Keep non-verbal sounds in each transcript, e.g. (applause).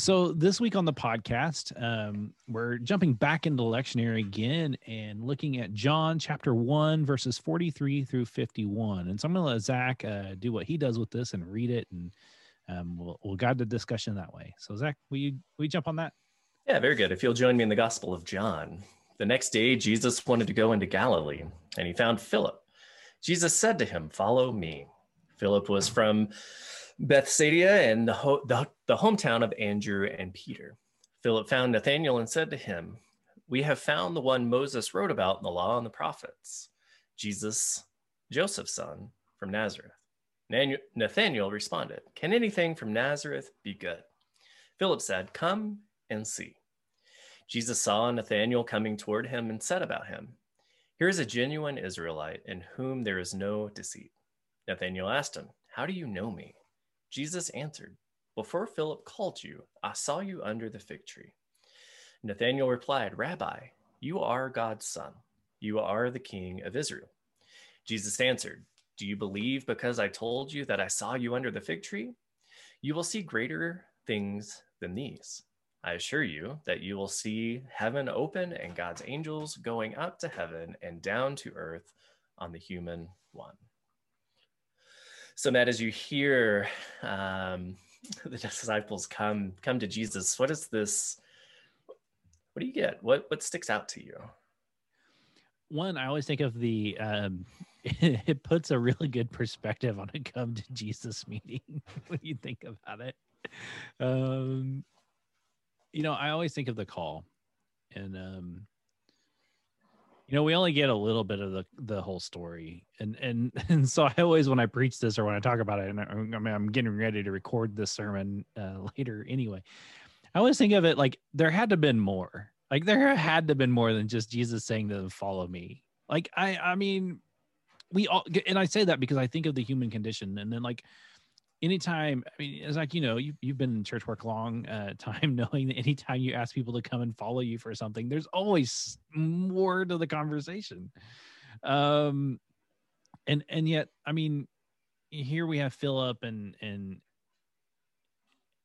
So this week on the podcast, um, we're jumping back into lectionary again and looking at John chapter one, verses forty-three through fifty-one. And so I'm going to let Zach uh, do what he does with this and read it, and um, we'll, we'll guide the discussion that way. So Zach, will you will you jump on that? Yeah, very good. If you'll join me in the Gospel of John. The next day, Jesus wanted to go into Galilee, and he found Philip. Jesus said to him, "Follow me." Philip was from Bethsaida and the, ho- the, the hometown of Andrew and Peter. Philip found Nathanael and said to him, We have found the one Moses wrote about in the law and the prophets, Jesus, Joseph's son from Nazareth. Nathanael responded, Can anything from Nazareth be good? Philip said, Come and see. Jesus saw Nathanael coming toward him and said about him, Here is a genuine Israelite in whom there is no deceit. Nathanael asked him, How do you know me? Jesus answered, Before Philip called you, I saw you under the fig tree. Nathanael replied, Rabbi, you are God's son. You are the king of Israel. Jesus answered, Do you believe because I told you that I saw you under the fig tree? You will see greater things than these. I assure you that you will see heaven open and God's angels going up to heaven and down to earth on the human one. So, Matt, as you hear um, (laughs) the disciples come come to Jesus, what is this? What do you get? What what sticks out to you? One, I always think of the. Um, (laughs) it puts a really good perspective on a come to Jesus meeting (laughs) when you think about it. Um, you know, I always think of the call, and um, you know we only get a little bit of the the whole story and and (laughs) and so i always when i preach this or when i talk about it and i, I mean i'm getting ready to record this sermon uh, (laughs) later anyway i always think of it like there had to been more. Like there had to been more than just jesus saying to them follow me. Like i i mean we all and i say that because i think of the human condition and then like anytime i mean it's like you know you, you've been in church work long uh, (laughs) time knowing that anytime you ask people to come and follow you for something there's always more to the conversation. Um and and yet i mean here we have philip and and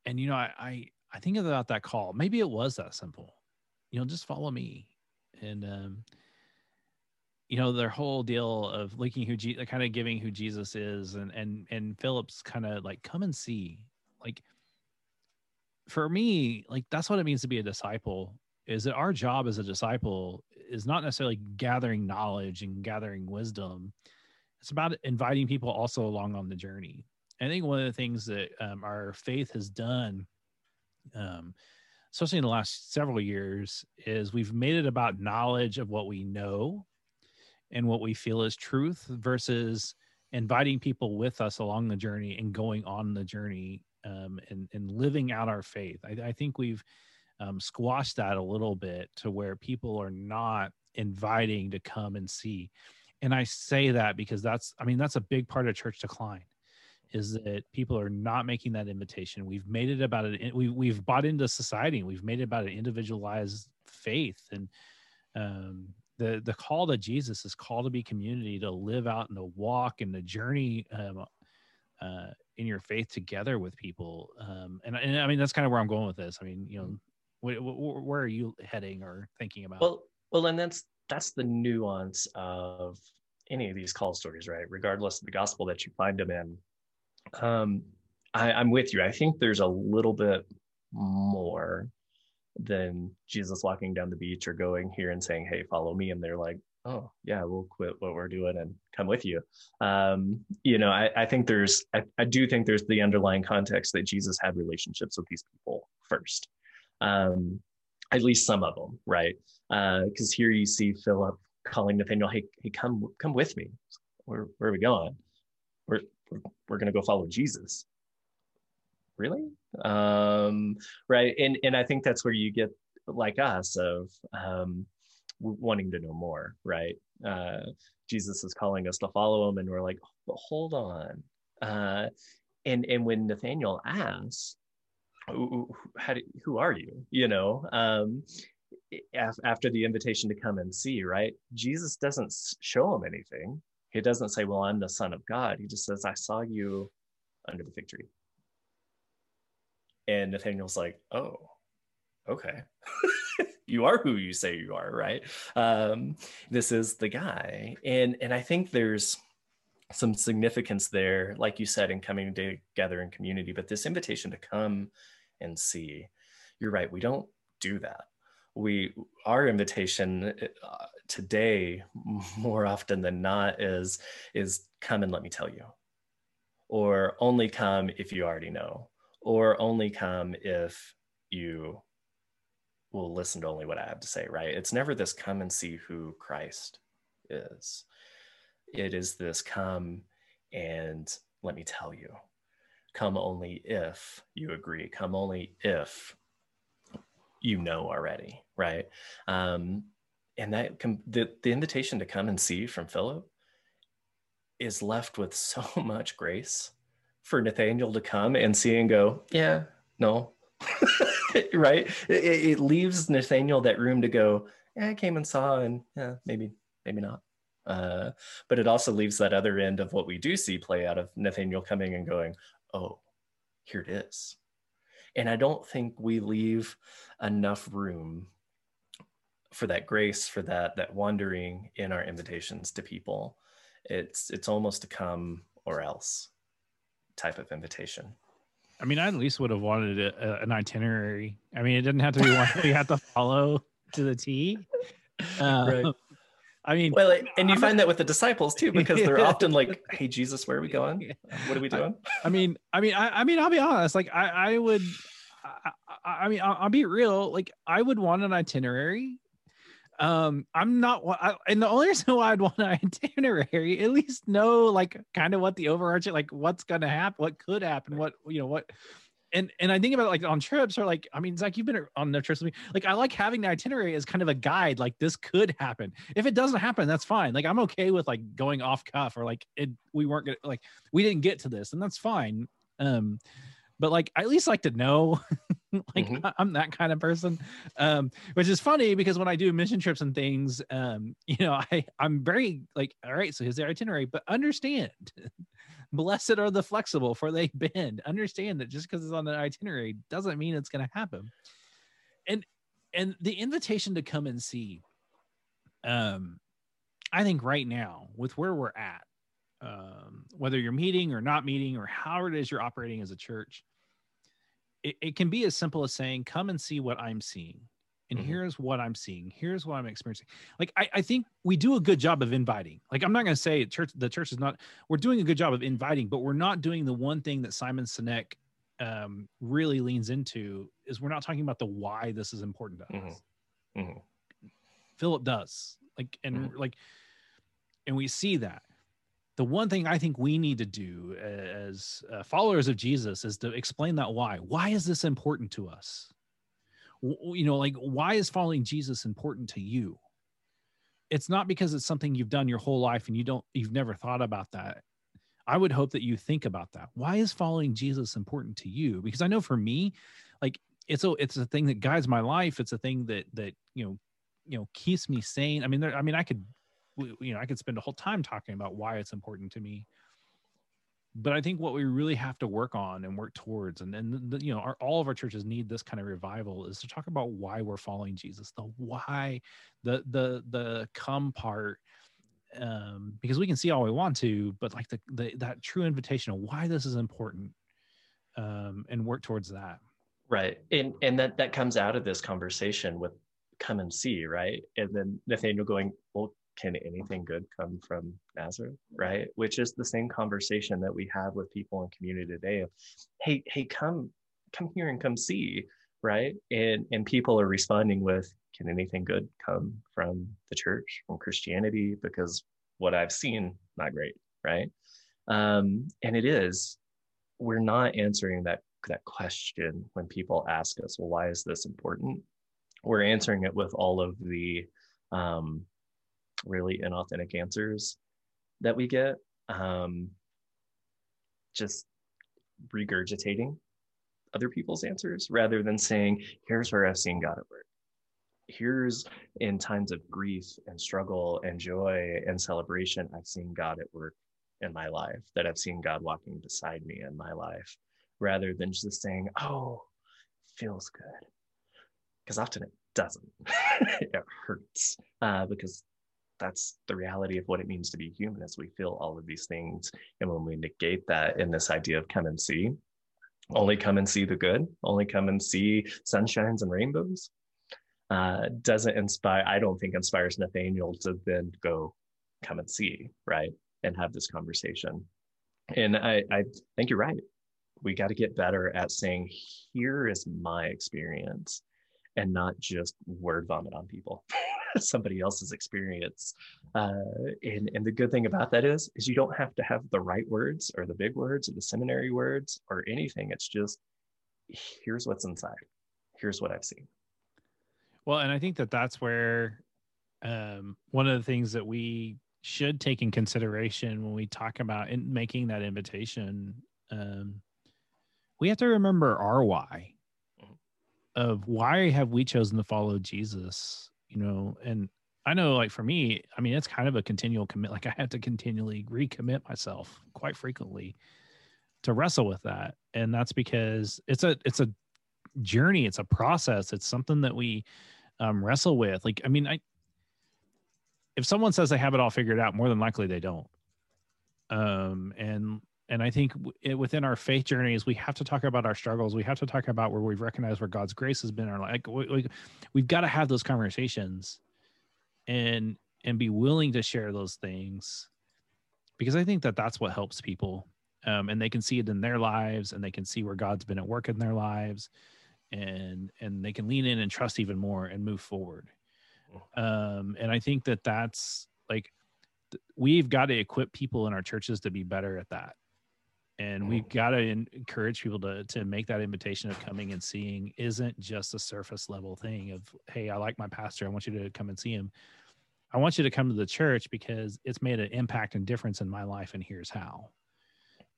and you know i i, I think about that call. Maybe it was that simple. You know just follow me. And um you know their whole deal of looking who Je- kind of giving who jesus is and and and philip's kind of like come and see. Like for me like that's what it means to be a disciple is that our job as a disciple is not necessarily gathering knowledge and gathering wisdom. It's about inviting people also along on the journey. I think one of the things that um, our faith has done um, especially in the last several years is we've made it about knowledge of what we know and what we feel is truth versus inviting people with us along the journey and going on the journey um, and, and living out our faith. I, I think we've um, squashed that a little bit to where people are not inviting to come and see. And I say that because that's, I mean, that's a big part of church decline is that people are not making that invitation. We've made it about it. We, we've bought into society. We've made it about an individualized faith. And, um, the the call to Jesus is call to be community, to live out and to walk and the journey um, uh, in your faith together with people. Um, and, and I mean that's kind of where I'm going with this. I mean, you know, wh- wh- where are you heading or thinking about? Well, well, and that's that's the nuance of any of these call stories, right? Regardless of the gospel that you find them in. Um, I, I'm with you. I think there's a little bit more than Jesus walking down the beach or going here and saying, Hey, follow me. And they're like, Oh, yeah, we'll quit what we're doing and come with you. Um, you know, I, I think there's, I, I, do think there's the underlying context that Jesus had relationships with these people first. Um, at least some of them, right? Because uh, here you see Philip calling Nathaniel, Hey, hey, come, come with me. Where, where are we going? We're, we're, we're going to go follow Jesus. Really? Um, right and and i think that's where you get like us of um, wanting to know more right? Uh, jesus is calling us to follow him and we're like hold on. Uh, and and when nathaniel asks who, do, who are you? You know um, after the invitation to come and see right? Jesus doesn't show him anything. He doesn't say well i'm the son of god. He just says i saw you under the fig tree and Nathaniel's like, oh, okay. (laughs) you are who you say you are, right? Um, this is the guy. And and I think there's some significance there, like you said, in coming together in community, but this invitation to come and see, you're right, we don't do that. We our invitation uh, today more often than not is is come and let me tell you or only come if you already know or only come if you will listen to only what I have to say, right? It's never this come and see who Christ is. It is this come and let me tell you. Come only if you agree. Come only if you know already, right? Um, and that the, the invitation to come and see from Philip is left with so (laughs) much grace for Nathaniel to come and see and go, yeah, no, (laughs) right? It, it, leaves Nathaniel that room to go, yeah, I came and saw, and yeah, maybe, maybe not. Uh, but it also leaves that other end of what we do see play out of Nathaniel coming and going, oh, here it is. And I don't think we leave enough room for that grace, for that that wandering in our invitations to people. It's it's almost to come or else type of invitation. I mean, I at least would have wanted a, an itinerary. I mean, it didn't have to be one we had to follow to the T. Uh, right. I mean, well, and you I'm find that with the disciples too, because they're (laughs) often like, "Hey, Jesus, where are we going? What are we doing?" I, I mean, I mean, I, I, mean, I'll be honest. Like, I, I would, I, I mean, I'll, I'll, be real. Like, I would want an itinerary um i'm not I, and the only (laughs) reason why i'd want an itinerary at least know like kind of what the overarching like what's gonna happen what could happen what you know what and and i think about like on trips or like i mean zach you've been on the trips with me like i like having the itinerary as kind of a guide like this could happen. If it doesn't happen that's fine. Like i'm okay with like going off cuff or like it we weren't gonna like we didn't get to this and that's fine. Um but like I at least like to know (laughs) (laughs) like mm-hmm. I'm that kind of person. Um, which is funny because when I do mission trips and things, um, (laughs) you know, I I'm very like, all right, so here's the itinerary, but understand (laughs) blessed are the flexible for they bend. Understand that just because it's on the itinerary doesn't mean it's gonna happen. And and the invitation to come and see, um, I think right now with where we're at, um, whether you're meeting or not meeting or how it is you're operating as a church, it, it can be as simple as saying, Come and see what I'm seeing. And mm-hmm. here's what I'm seeing. Here's what I'm experiencing. Like I, I think we do a good job of inviting. Like I'm not going to say church. The church is not. We're doing a good job of inviting, but we're not doing the one thing that Simon Sinek um, really leans into is we're not talking about the why this is important to us. Mm-hmm. Mm-hmm. Philip does like and mm-hmm. like, and we see that the one thing I think we need to do as uh, followers of Jesus is to explain that why. Why is this important to us? W- you know, like why is following Jesus important to you? It's not because it's something you've done your whole life and you don't you've never thought about that. I would hope that you think about that. Why is following Jesus important to you? Because I know for me, like it's a it's a thing that guides my life. It's a thing that that you know you know keeps me sane. I mean, there, I mean, I could you know i could spend a whole time talking about why it's important to me. But i think what we really have to work on and work towards and then you know our, all of our churches need this kind of revival is to talk about why we're following jesus the why the the the come part um because we can see all we want to but like the, the that true invitation of why this is important um and work towards that. Right. And and that that comes out of this conversation with come and see right? And then nathaniel going well can anything good come from Nazareth? Right. Which is the same conversation that we have with people in community today of, hey, hey, come, come here and come see. Right. And and people are responding with, can anything good come from the church, from Christianity? Because what I've seen, not great. Right. Um, and it is, we're not answering that that question when people ask us, well, why is this important? We're answering it with all of the um, really inauthentic answers that we get. Um, just regurgitating other people's answers rather than saying, here's where I've seen God at work. Here's in times of grief and struggle and joy and celebration, I've seen God at work in my life, that I've seen God walking beside me in my life, rather than just saying, oh, feels good. Because often it doesn't. (laughs) it hurts uh, because that's the reality of what it means to be human as we feel all of these things. And when we negate that in this idea of come and see, only come and see the good, only come and see sunshines and rainbows, uh, doesn't inspire, I don't think inspires Nathaniel to then go come and see, right? And have this conversation. And I, I think you're right. We got to get better at saying, here is my experience and not just word vomit on people. (laughs) (laughs) somebody else's experience. Uh, and, and the good thing about that is, is you don't have to have the right words or the big words or the seminary words or anything. It's just, here's what's inside. Here's what I've seen. Well, and I think that that's where um, one of the things that we should take in consideration when we talk about in making that invitation, um, we have to remember our why mm-hmm. of why have we chosen to follow Jesus you know, and I know like for me, I mean, it's kind of a continual commit. Like I have to continually recommit myself quite frequently to wrestle with that. And that's because it's a, it's a journey. It's a process. It's something that we um, wrestle with. Like, I mean, I, if someone says they have it all figured out, more than likely they don't. Um, and and I think within our faith journeys, we have to talk about our struggles. We have to talk about where we've recognized where God's grace has been in our life. Like, we, we, we've got to have those conversations, and and be willing to share those things, because I think that that's what helps people, um, and they can see it in their lives, and they can see where God's been at work in their lives, and and they can lean in and trust even more and move forward. Um, and I think that that's like we've got to equip people in our churches to be better at that and mm-hmm. we've got to encourage people to to make that invitation of coming and seeing isn't just a surface level thing of hey i like my pastor i want you to come and see him. I want you to come to the church because it's made an impact and difference in my life and here's how.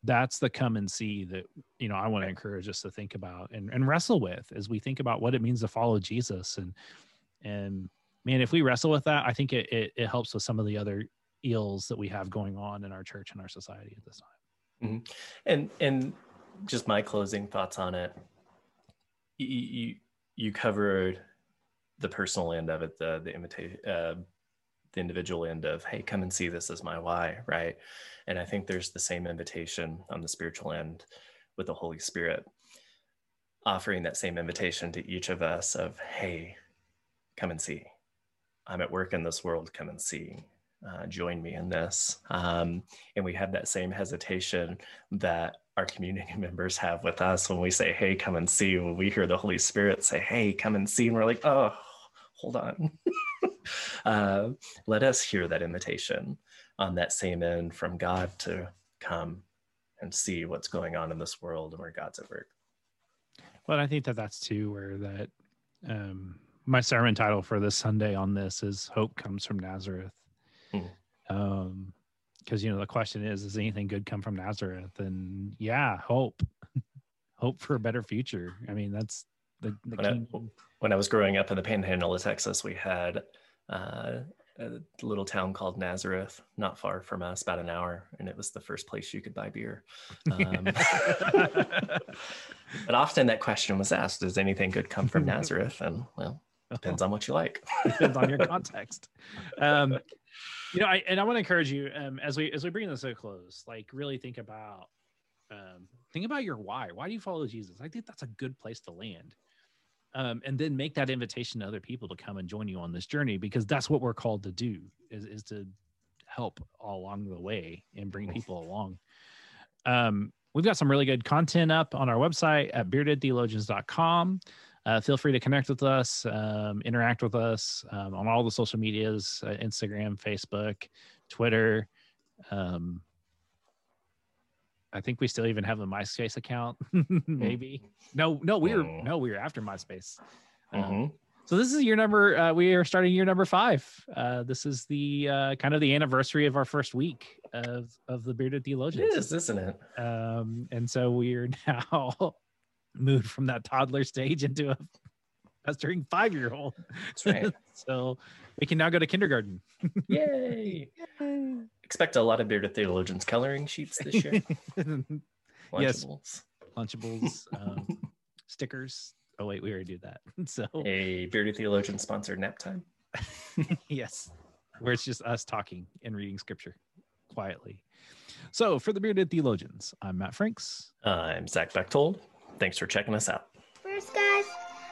That's the come and see that you know i want to encourage us to think about and, and wrestle with as we think about what it means to follow jesus and and man if we wrestle with that i think it, it, it helps with some of the other ills that we have going on in our church and our society at this time Mm-hmm. And and just my closing thoughts on it. You, you you covered the personal end of it, the the imitate uh, the individual end of hey, come and see this as my why, right? And I think there's the same invitation on the spiritual end with the Holy Spirit, offering that same invitation to each of us of hey, come and see. I'm at work in this world. Come and see uh, join me in this. Um, and we have that same hesitation that our community (laughs) members have with us when we say, hey, come and see. When we hear the Holy Spirit say, hey, come and see. And we're like, oh, hold on. (laughs) uh, let us hear that invitation on that same end from God to come and see what's going on in this world and where God's at work. Well, I think that that's too where that um, my sermon title for this Sunday on this is Hope Comes from Nazareth. Mm. Um, because you know the question is, does anything good come from Nazareth? And yeah, hope, (laughs) hope for a better future. I mean, that's the, the when, I, when I was growing up in the Panhandle of Texas, we had uh, a little town called Nazareth, not far from us, about an hour, and it was the first place you could buy beer. Um, (laughs) (laughs) but often that question was asked: Does anything good come from Nazareth? And well, depends on what you like. (laughs) depends on your context. Um, you know, I and I want to encourage you um, as we as we bring this to a close, like really think about um, think about your why. Why do you follow Jesus? I think that's a good place to land. Um, and then make that invitation to other people to come and join you on this journey because that's what we're called to do is, is to help all along the way and bring people along. Um, we've got some really good content up on our website at beardedtheologians.com uh, feel free to connect with us, um, interact with us um, on all the social medias uh, Instagram, Facebook, Twitter. Um, I think we still even have a MySpace account. (laughs) Maybe. No, no, we were Mm. no, we were after MySpace. Um, Mhm. so this is year number. Uh, we are starting year number five. Uh, this is the uh, kind of the anniversary of our first week of of the bearded It theologians. is, isn't it? Um, and so we are (laughs) now moved from that toddler stage into a pestering five year old. That's right. (laughs) so we can now go to kindergarten. Yay! (laughs) Expect a lot of bearded theologians coloring sheets this year. (laughs) Yes. Lunchables. Lunchables, um, stickers. Oh wait, we already did that. So A bearded theologian sponsored nap time. yes, where it's just us talking and reading scripture quietly. So for the bearded theologians, I'm Matt Franks. I'm Zach Bechtold. Thanks for checking us out. First, guys,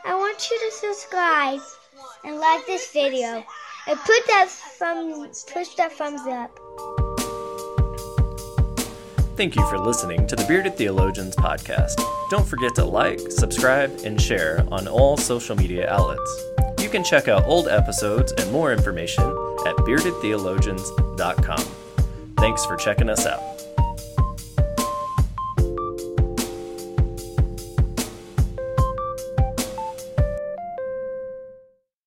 I want you to subscribe and like this video and put that thumb, push that thumbs up. Thank you for listening to the Bearded Theologians podcast. Don't forget to like, subscribe, and share on all social media outlets. You can check out old episodes and more information at beardedtheologians.com. Thanks for checking us out.